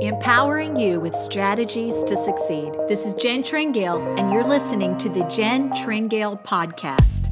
empowering you with strategies to succeed. This is Jen Tringale, and you're listening to the Jen Tringale Podcast.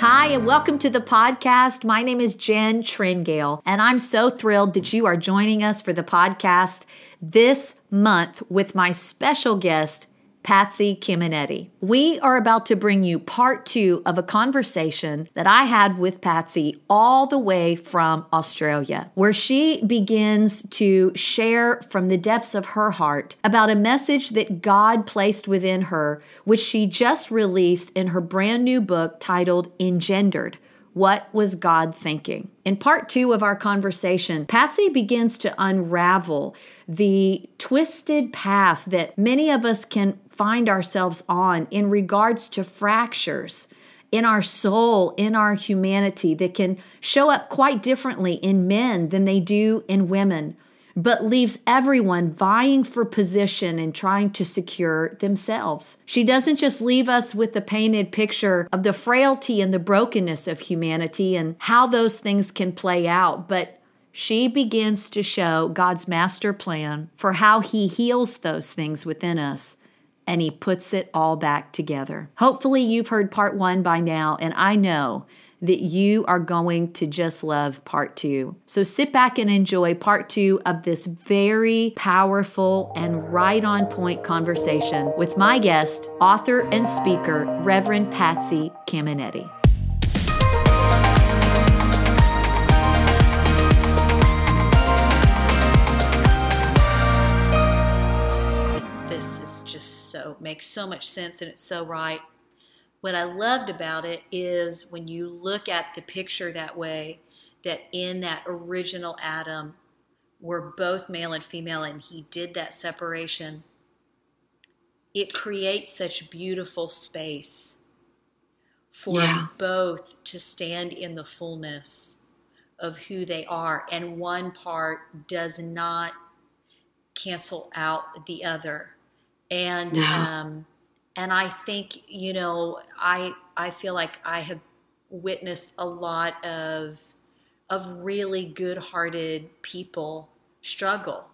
Hi, and welcome to the podcast. My name is Jen Tringale, and I'm so thrilled that you are joining us for the podcast this month with my special guest, Patsy Cameneti. We are about to bring you part two of a conversation that I had with Patsy all the way from Australia, where she begins to share from the depths of her heart about a message that God placed within her, which she just released in her brand new book titled Engendered what was God thinking? In part two of our conversation, Patsy begins to unravel the twisted path that many of us can find ourselves on in regards to fractures in our soul, in our humanity that can show up quite differently in men than they do in women but leaves everyone vying for position and trying to secure themselves. She doesn't just leave us with the painted picture of the frailty and the brokenness of humanity and how those things can play out, but she begins to show God's master plan for how He heals those things within us and He puts it all back together. Hopefully, you've heard part one by now, and I know that you are going to just love part two. So sit back and enjoy part two of this very powerful and right on point conversation with my guest, author and speaker, Reverend Patsy Cameneti. This is just so makes so much sense and it's so right what I loved about it is when you look at the picture that way, that in that original Adam, we're both male and female, and he did that separation. It creates such beautiful space for yeah. both to stand in the fullness of who they are, and one part does not cancel out the other. And yeah. um, and I think you know I I feel like I have witnessed a lot of of really good-hearted people struggle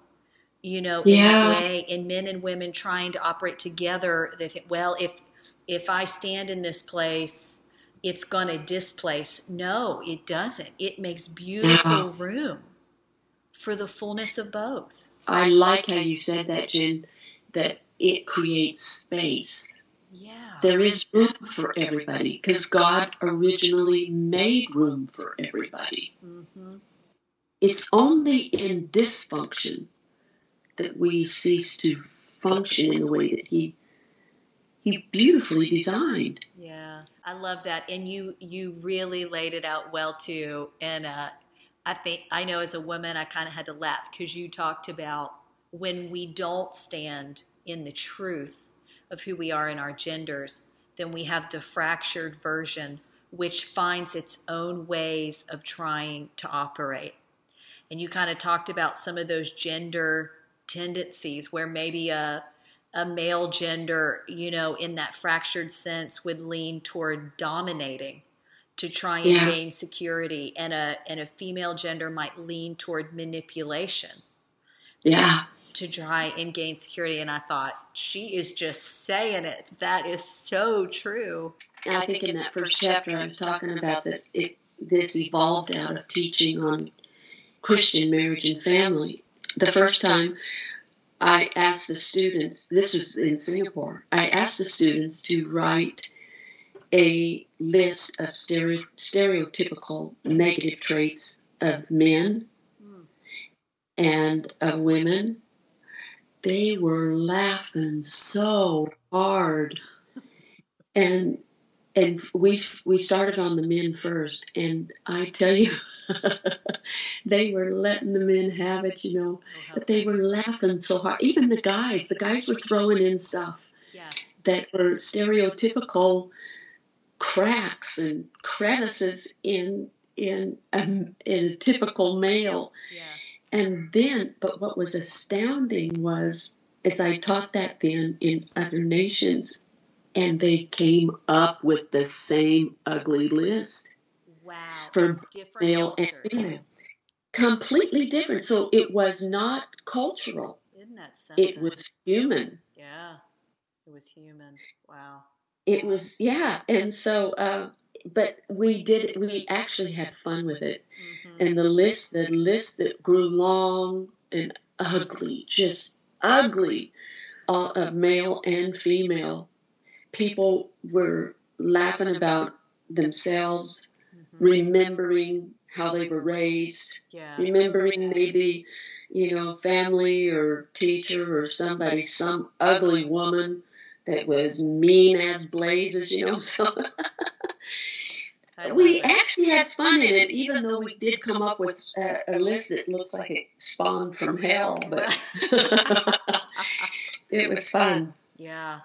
you know in yeah. that way in men and women trying to operate together. They think well if if I stand in this place it's going to displace. No it doesn't. It makes beautiful yeah. room for the fullness of both. I like how you said that Jen that it creates space. Yeah. There is room for everybody because God originally made room for everybody. Mm-hmm. It's only in dysfunction that we cease to function in the way that He He beautifully designed. Yeah, I love that, and you you really laid it out well too. And uh, I think I know as a woman, I kind of had to laugh because you talked about when we don't stand in the truth of who we are in our genders, then we have the fractured version, which finds its own ways of trying to operate. And you kind of talked about some of those gender tendencies where maybe a a male gender, you know, in that fractured sense would lean toward dominating to try and yeah. gain security and a and a female gender might lean toward manipulation. Yeah to try and gain security. And I thought, she is just saying it. That is so true. And I think in that first chapter, I was talking about that it, this evolved out of teaching on Christian marriage and family. The first time I asked the students, this was in Singapore, I asked the students to write a list of stereotypical negative traits of men hmm. and of women they were laughing so hard. And and we we started on the men first, and I tell you, they were letting the men have it, you know. Oh, but they were laughing so hard. Even the guys, the guys were throwing in stuff yeah. that were stereotypical cracks and crevices in in a, in a typical male. Yeah. And then, but what was astounding was, as I taught that then in other nations, and they came up with the same ugly list Wow. for different male and female. Completely different. So it was not cultural, Isn't that something? it was human. Yeah. It was human. Wow. It was, yeah. And so, uh, but we did, we actually had fun with it. hmm And the list, the list that grew long and ugly, just ugly, uh, of male and female. People were laughing about themselves, hmm remembering how they were raised, Yeah. remembering maybe, you know, family or teacher or somebody, some ugly woman that was mean as blazes, you know. So I we it. actually had fun in it, even though we did come up with a, a list that looks like it spawned from hell, but it was fun yeah.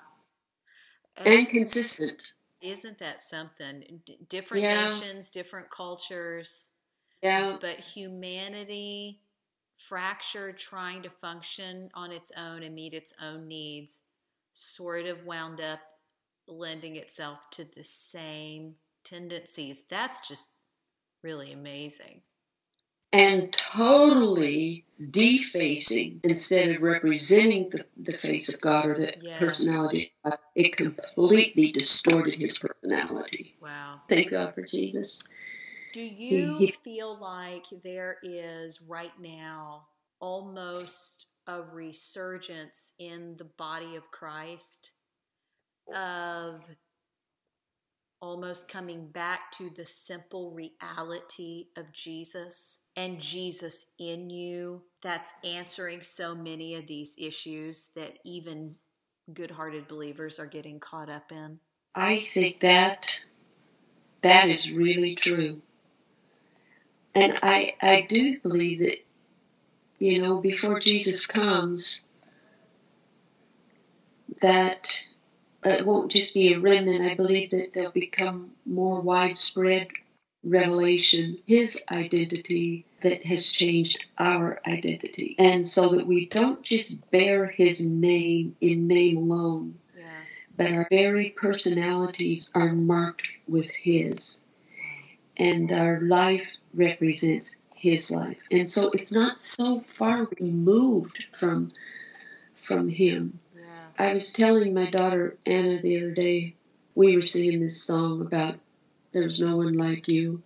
and consistent. isn't that something? D- different Yeah. nations, different cultures, Yeah, but humanity fractured, trying to function on its own and meet its own needs, sort of wound up lending itself to the same tendencies. That's just really amazing. and totally defacing instead of representing the, the face of God or the Yeah. personality. of God, It completely distorted his personality. Wow. Thank God for Jesus. Do you feel like there is right now almost a resurgence in the body of Christ of almost coming back to the simple reality of Jesus and Jesus in you that's answering so many of these issues that even good hearted believers are getting caught up in? I think that that is really true. And I I do believe that you know before Jesus comes that it won't just be a remnant. I believe that there'll become more widespread revelation, his identity that has changed our identity. And so that we don't just bear his name in name alone, Yeah. but our very personalities are marked with His, and our life represents His life. And so it's not so far removed from from Him. I was telling my daughter Anna the other day, we were singing this song about "There's no one like you."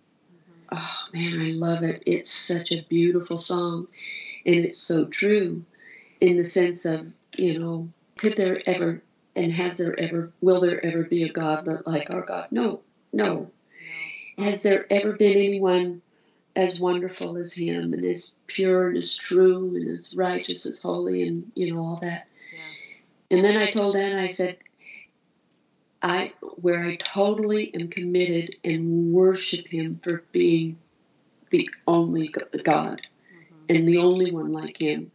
Mhm. Oh man, I love it. It's such a beautiful song, and it's so true, in the sense of you know, could there ever and has there ever will there ever be a God like our God? No, no. Has there ever been anyone as wonderful as Him and as pure and as true and as righteous as holy and you know all that? And then I told Anna, I said, I where I totally am committed and worship Him for being the only God Mhm. and the only one like Him.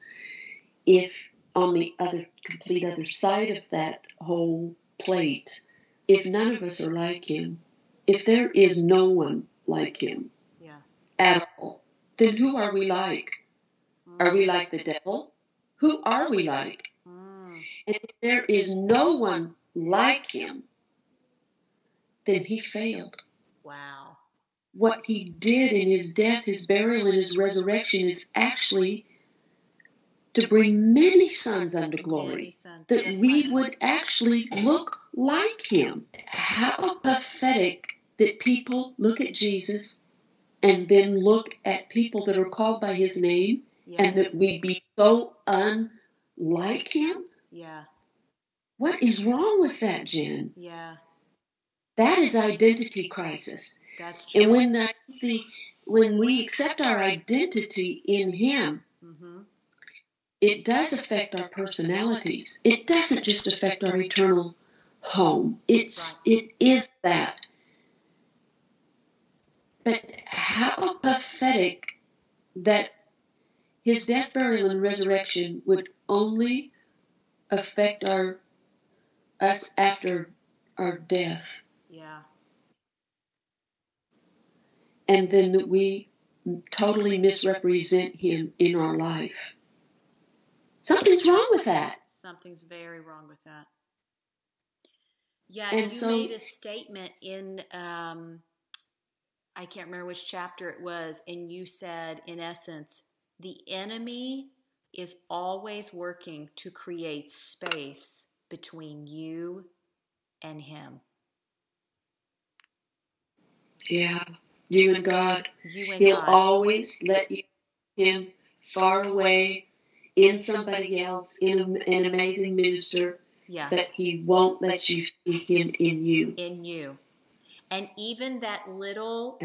If on the other complete other side of that whole plate, if none of us are like Him, if there is no one like Him Yeah. at all, then who are we like? Are we like the devil? Who are we like? And if there is no one like him, then he failed. Wow. What he did in his death, his burial, and his resurrection is actually to bring many sons unto glory, that we would actually look like him. How pathetic that people look at Jesus and then look at people that are called by his name Yeah. and that we be so unlike him. Yeah. What is wrong with that, Jen? Yeah. That is identity crisis. That's true. And when that the when we accept our identity in Him, hmm it does affect our personalities. It doesn't just affect our eternal home. It's it is that. But how pathetic that his death, burial, and resurrection would only affect our us after our death. Yeah. and then we totally misrepresent him in our life. Something's wrong with that. Something's very wrong with that. Yeah, and you so, made a statement in um, I can't remember which chapter it was, and you said, in essence, the enemy is always working to create space between you and him. Yeah, you and God. You and He'll God. always let you him far away in somebody else, in a, an amazing minister. Yeah. But he won't let you see him in you. In you and even that little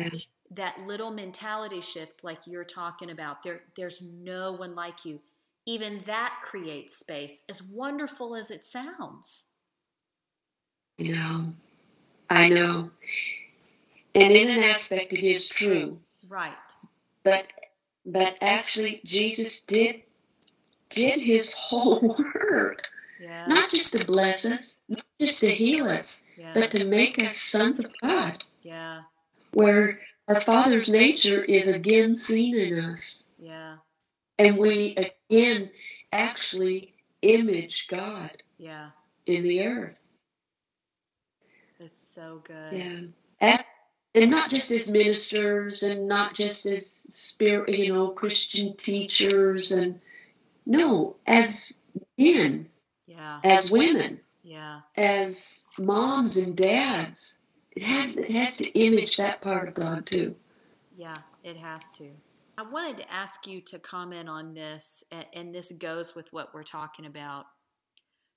that little mentality shift like you're talking about there there's no one like you even that creates space as wonderful as it sounds yeah i know and in an aspect it is true right but but actually jesus did did his whole work yeah. Not just to bless us, not just to heal us, yeah. but to make us sons of God. Yeah. Where our Father's nature is again seen in us. Yeah. And we again actually image God. Yeah. In the earth. It's so good. Yeah. As, and not just as ministers and not just as spirit, you know, Christian teachers and no, as men yeah. as women, yeah, as moms and dads. It has it has to image that part of God too. Yeah, it has to. I wanted to ask you to comment on this, and this goes with what we're talking about.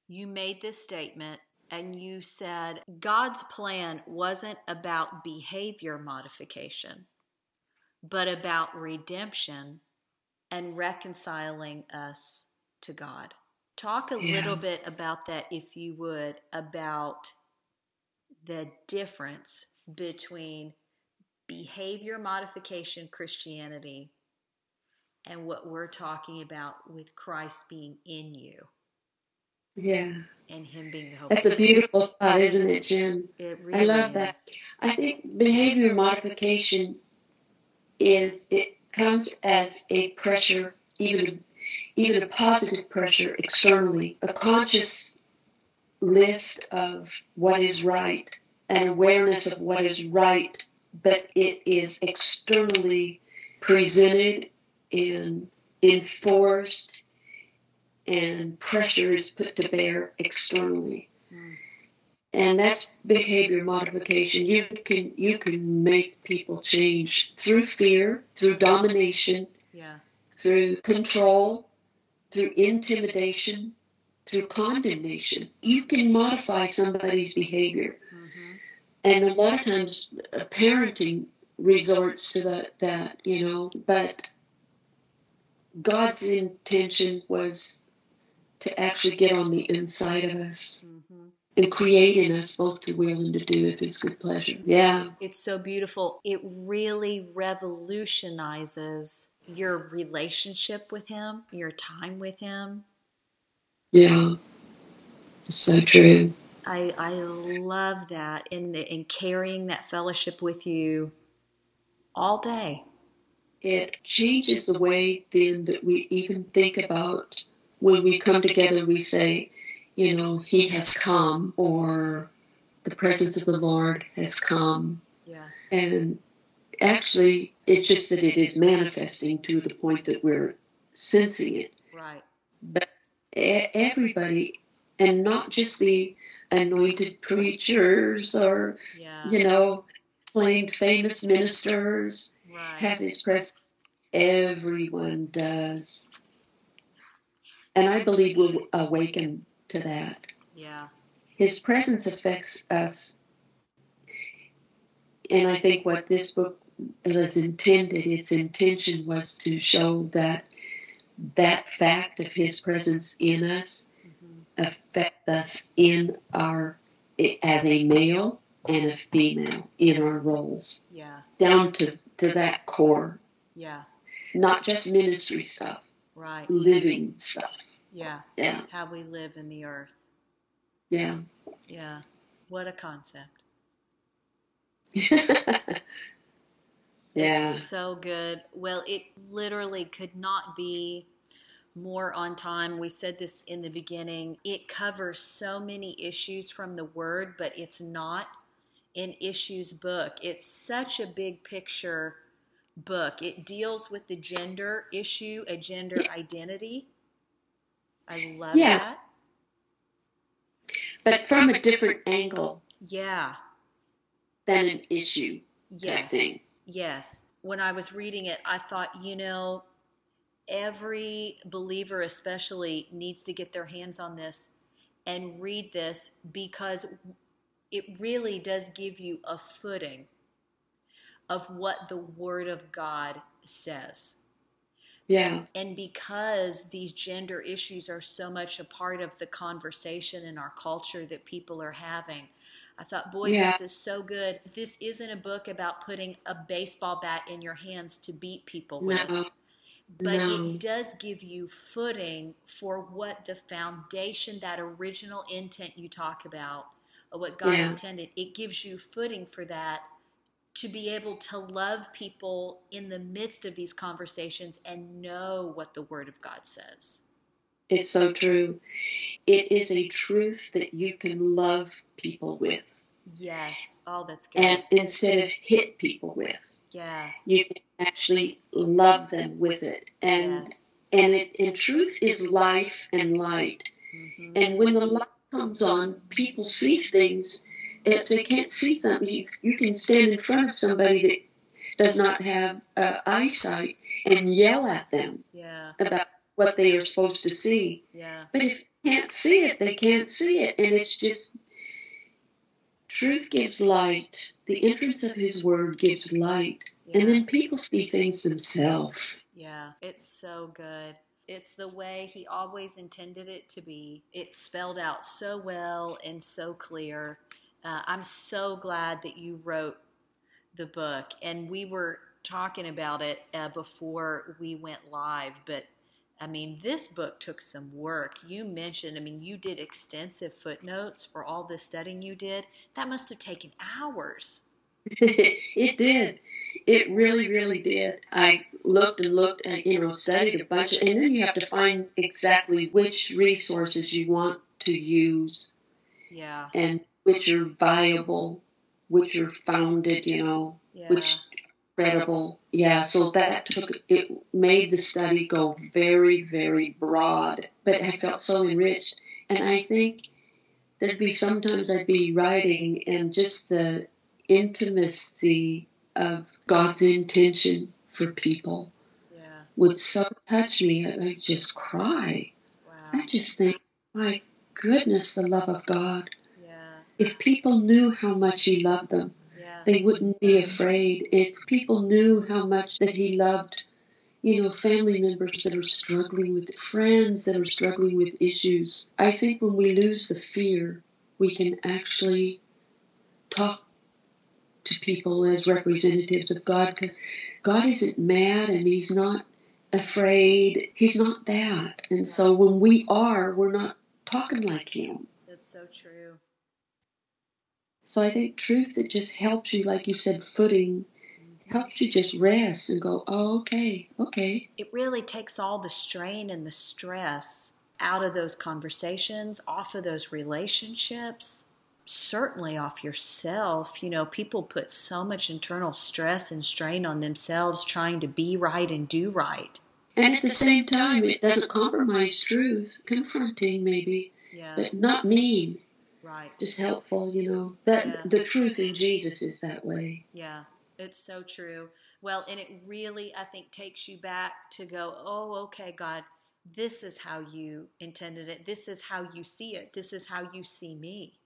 You made this statement and you said God's plan wasn't about behavior modification, but about redemption and reconciling us to God. Talk a yeah. little bit about that, if you would, about the difference between behavior modification Christianity and what we're talking about with Christ being in you. Yeah. And Him being the hope. That's a beautiful thought, isn't it, Jen? It really I love is. that. I think behavior modification is, it comes as a pressure, even even a positive pressure externally, a conscious list of what is right, an awareness of what is right, but it is externally presented and enforced, and pressure is put to bear externally. Mm. And that's behavior modification. You can you can make people change through fear, through domination, yeah. through control, through intimidation, through condemnation. You can modify somebody's behavior. Mm-hmm. And a lot of times, uh, parenting resorts to that, that, you know, but God's intention was to actually get on the inside of us. Mm-hmm. And create in us both to will and to do of His good pleasure. Yeah. It's so beautiful. It really revolutionizes your relationship with Him, your time with Him. Yeah, it's so true. I, I love that in in carrying that fellowship with you all day. It changes the way then that we even think about when we come together. We say, you know, He has come, or the presence of the Lord has come. Yeah. And actually, it's just that it is manifesting to the point that we're sensing it. Right. But everybody, and not just the anointed preachers or, yeah. you know, claimed famous ministers right. have this presence. Everyone does. And I believe we'll awaken to that. Yeah. His presence affects us. And I think what this book was intended, its intention was to show that that fact of his presence in us. Affect us in our as a male and a female in our roles. Yeah. Down to, to that core. Yeah. Not just ministry stuff. Right. Living stuff. Yeah. Yeah. How we live in the earth. Yeah. Yeah. What a concept. Yeah. It's so good. Well, it literally could not be more on time. We said this in the beginning. It covers so many issues from the word, but it's not an issues book. It's such a big picture book. It deals with the gender issue, a gender identity. I love Yeah. that. But from a different angle Yeah. than an issue. Yes. thing. Yes. When I was reading it, I thought, you know, every believer, especially, needs to get their hands on this and read this because it really does give you a footing of what the Word of God says. Yeah. And because these gender issues are so much a part of the conversation in our culture that people are having, I thought, boy, Yeah. this is so good. This isn't a book about putting a baseball bat in your hands to beat people with, No. But no. it does give you footing for what the foundation, that original intent you talk about, or what God Yeah. intended, it gives you footing for that to be able to love people in the midst of these conversations and know what the Word of God says. It's so true. It is a truth that you can love people with. Yes. Oh, that's good. And instead of hit people with, yeah. you can actually love them with it. And yes. and it, and truth is life and light. hmm And when the light comes on, people see things. If they can't see something, you, you can stand in front of somebody that does not have uh, eyesight and yell at them Yeah. about what they are supposed to see. Yeah. But if they can't see it, they can't see it. And it's just truth gives light. The entrance of his word gives light. Yeah. And then people see things themselves. Yeah, it's so good. It's the way he always intended it to be. It's spelled out so well and so clear. Uh, I'm so glad that you wrote the book. And we were talking about it uh, before we went live, but I mean, this book took some work. You mentioned, I mean, you did extensive footnotes for all the studying you did. That must have taken hours. it did. It really, really did. I looked and looked and, you know, studied a bunch. And then you have to find exactly which resources you want to use Yeah, and which are viable, which are founded, you know, yeah, which credible. Yeah, so that took it made the study go very, very broad, but I felt so enriched. And I think there'd be sometimes I'd be writing and just the intimacy of God's intention for people yeah. would so touch me. I would just cry. Wow. I just think, my goodness, the love of God. Yeah, If people knew how much He loved them, yeah, they wouldn't be afraid if people knew how much that he loved you know family members that are struggling with friends that are struggling with issues i think when we lose the fear we can actually talk to people as representatives of god because god isn't mad and he's not afraid he's not that and so when we are we're not talking like him that's so true. So I think truth that just helps you, like you said, footing, helps you just rest and go, oh, okay, okay. It really takes all the strain and the stress out of those conversations, off of those relationships, certainly off yourself. You know, people put so much internal stress and strain on themselves trying to be right and do right. And at the same time, it doesn't compromise truth, confronting maybe, Yeah, but not mean, right. just helpful, you know. That Yeah. the truth in Jesus is that way. Yeah, it's so true. Well, and it really, I think, takes you back to go, oh, okay, God, this is how you intended it. This is how you see it. This is how you see me.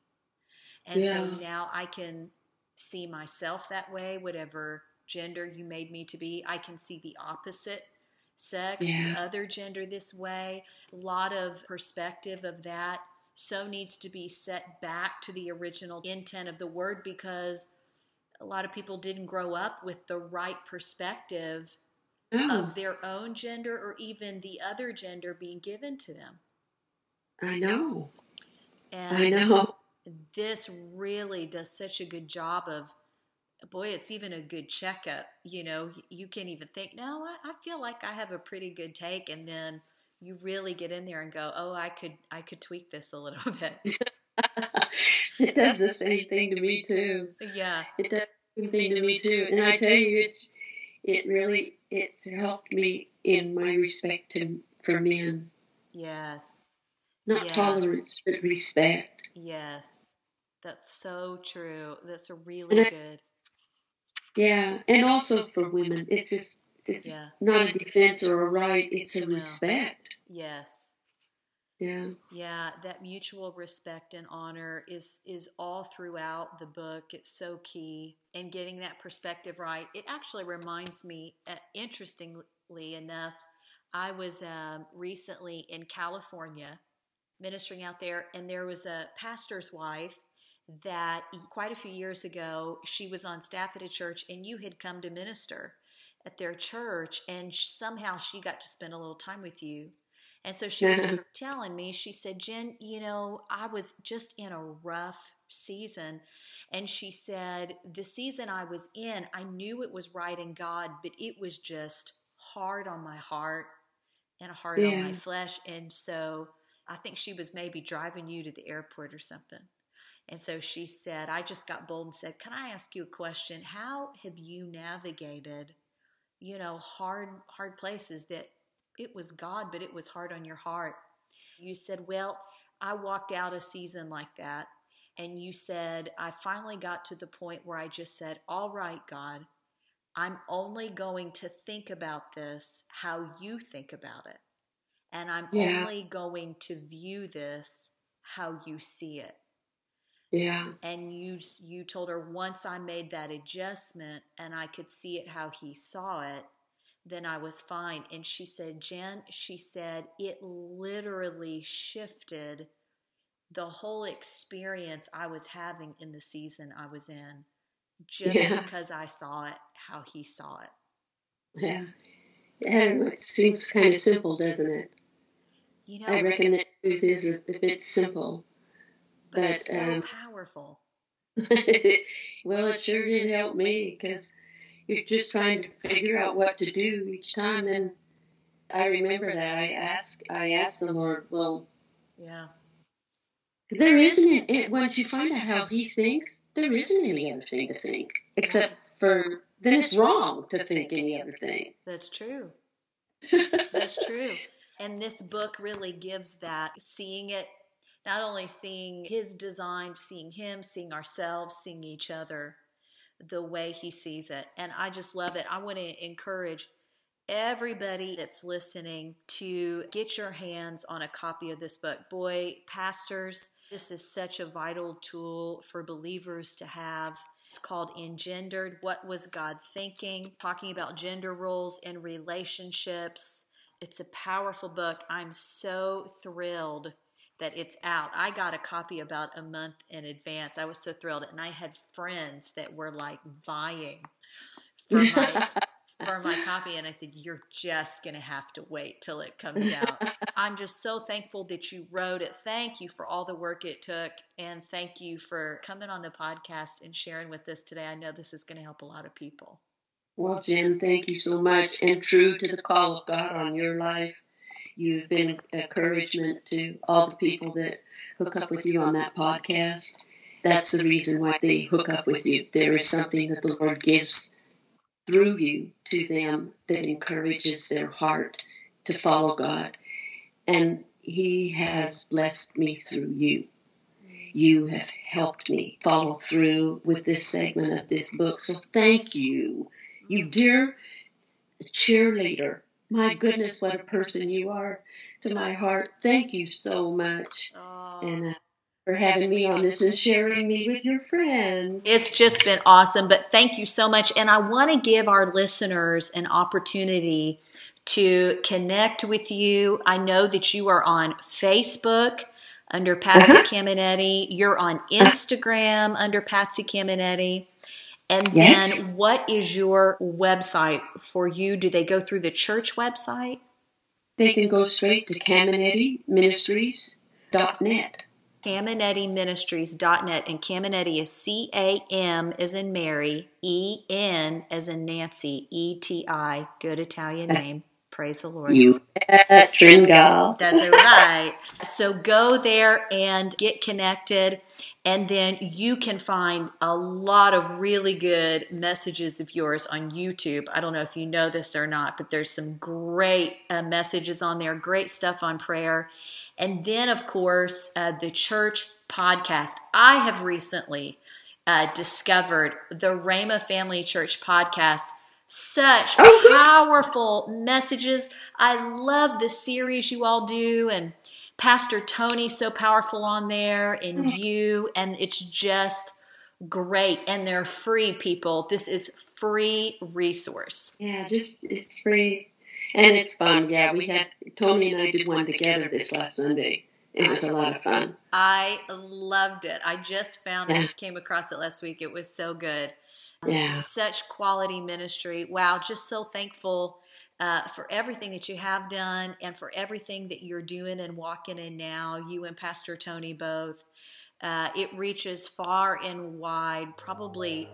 And so now I can see myself that way, whatever gender you made me to be. I can see the opposite sex, Yeah. the other gender this way. A lot of perspective of that so needs to be set back to the original intent of the word because a lot of people didn't grow up with the right perspective Oh, of their own gender or even the other gender being given to them. I know. And I know. This really does such a good job of boy it's even a good checkup you know you can't even think no I, I feel like i have a pretty good take and then you really get in there and go, "Oh, I could I could tweak this a little bit." it does the same thing to me too. Yeah. It does the same thing to me too. And I tell you it's it really it's helped me in my respect to for men. Yes. Not Yeah. tolerance, but respect. Yes. That's so true. That's a really I- good. Yeah. And also for women. It's just it's Yeah. not a defense or a right, it's a respect. Yes. Yeah. Yeah, that mutual respect and honor is is all throughout the book. It's so key and getting that perspective right. It actually reminds me, uh, interestingly enough, I was um, recently in California ministering out there, and there was a pastor's wife that quite a few years ago she was on staff at a church, and you had come to minister at their church, and somehow she got to spend a little time with you. And so she was telling me, she said, Jen, you know, I was just in a rough season. And she said, the season I was in, I knew it was right in God, but it was just hard on my heart and hard on my flesh. And so I think she was maybe driving you to the airport or something. And so she said, I just got bold and said, Can I ask you a question? How have you navigated, you know, hard, hard places that it was God, but it was hard on your heart? You said, Well, I walked out a season like that. And you said, I finally got to the point where I just said, All right, God, I'm only going to think about this how you think about it. And I'm Yeah. only going to view this how you see it Yeah. and you you told her once I made that adjustment and I could see it how he saw it then I was fine and she said Jen she said it literally shifted the whole experience I was having in the season I was in just Yeah. because I saw it how he saw it Yeah. Yeah, it seems kind of simple, doesn't it? You know I reckon the truth is if it's simple. but, but, so um, powerful well, it sure did help me because you're just trying to figure out what to do each time. And I remember that I asked, I asked the Lord, well, yeah there isn't it once you find out how He thinks, there isn't any other thing to think except for then it's wrong to think any other thing. that's true That's true. And this book really gives that seeing it, not only seeing his design, seeing him, seeing ourselves, seeing each other the way he sees it. And I just love it. I want to encourage everybody that's listening to get your hands on a copy of this book. Boy, pastors, this is such a vital tool for believers to have. It's called Engendered What Was God Thinking? Talking about gender roles in relationships. It's a powerful book. I'm so thrilled that it's out. I got a copy about a month in advance. I was so thrilled. And I had friends that were like vying for my for my copy and I said you're just going to have to wait till it comes out. I'm just so thankful that you wrote it. Thank you for all the work it took and thank you for coming on the podcast and sharing with us today. I know this is going to help a lot of people. Well, Jen, thank you so much. And true to the call of God on your life, you've been encouragement to all the people that hook up with you on that podcast. That's the reason why they hook up with you. There is something that the Lord gives through you to them that encourages their heart to follow God. And He has blessed me through you. You have helped me follow through with this segment of this book. So thank you. You dear cheerleader. My goodness, what a person you are to my heart. Thank you so much. Oh. And uh, for having me on this and sharing me with your friends. It's just been awesome, but thank you so much. And I want to give our listeners an opportunity to connect with you. I know that you are on Facebook under Patsy Uh-huh. Cameneti, you're on Instagram under Patsy Cameneti. And Yes. then what is your website for you? Do they go through the church website? They can go straight to CamenetiMinistries.net. CamenetiMinistries.net. And Cameneti is C A M as in Mary, E N as in Nancy, E T I. Good Italian name. Praise the Lord. You bet, Tringale. That's right. So go there and get connected. And then you can find a lot of really good messages of yours on YouTube. I don't know if you know this or not, but there's some great uh, messages on there, great stuff on prayer. And then, of course, uh, the church podcast. I have recently uh, discovered the Rhema Family Church podcast such oh, powerful messages. I love the series you all do, and Pastor Tony so powerful on there, and mm. you, and it's just great. And they're free, people. This is free resource. Yeah, just it's free, and it's fun. Yeah, we had Tony and I did one together this last Sunday. It was a lot of fun. I loved it. I just found yeah. it, came across it last week. It was so good. Yeah. Such quality ministry. Wow, just so thankful uh, for everything that you have done and for everything that you're doing and walking in now, you and Pastor Tony both. Uh, it reaches far and wide, probably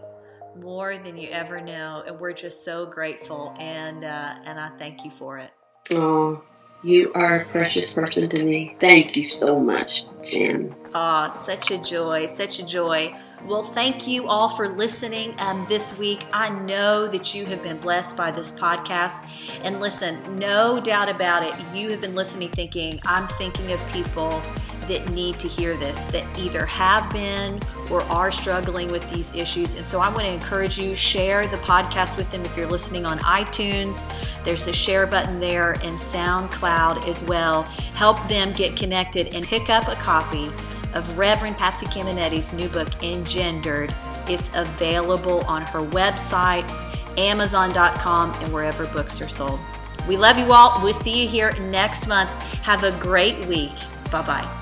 more than you ever know, and we're just so grateful. And uh, and I thank you for it. Oh, you are a precious person to me. Thank you so much, Jen. Ah, oh, such a joy, such a joy. Well, thank you all for listening um, this week. I know that you have been blessed by this podcast. And listen, no doubt about it, you have been listening thinking, I'm thinking of people that need to hear this, that either have been or are struggling with these issues. And so I want to encourage you, share the podcast with them if you're listening on iTunes. There's a share button there and SoundCloud as well. Help them get connected and pick up a copy of Reverend Patsy Cameneti's new book, Engendered. It's available on her website, Amazon.com, and wherever books are sold. We love you all. We'll see you here next month. Have a great week. Bye bye.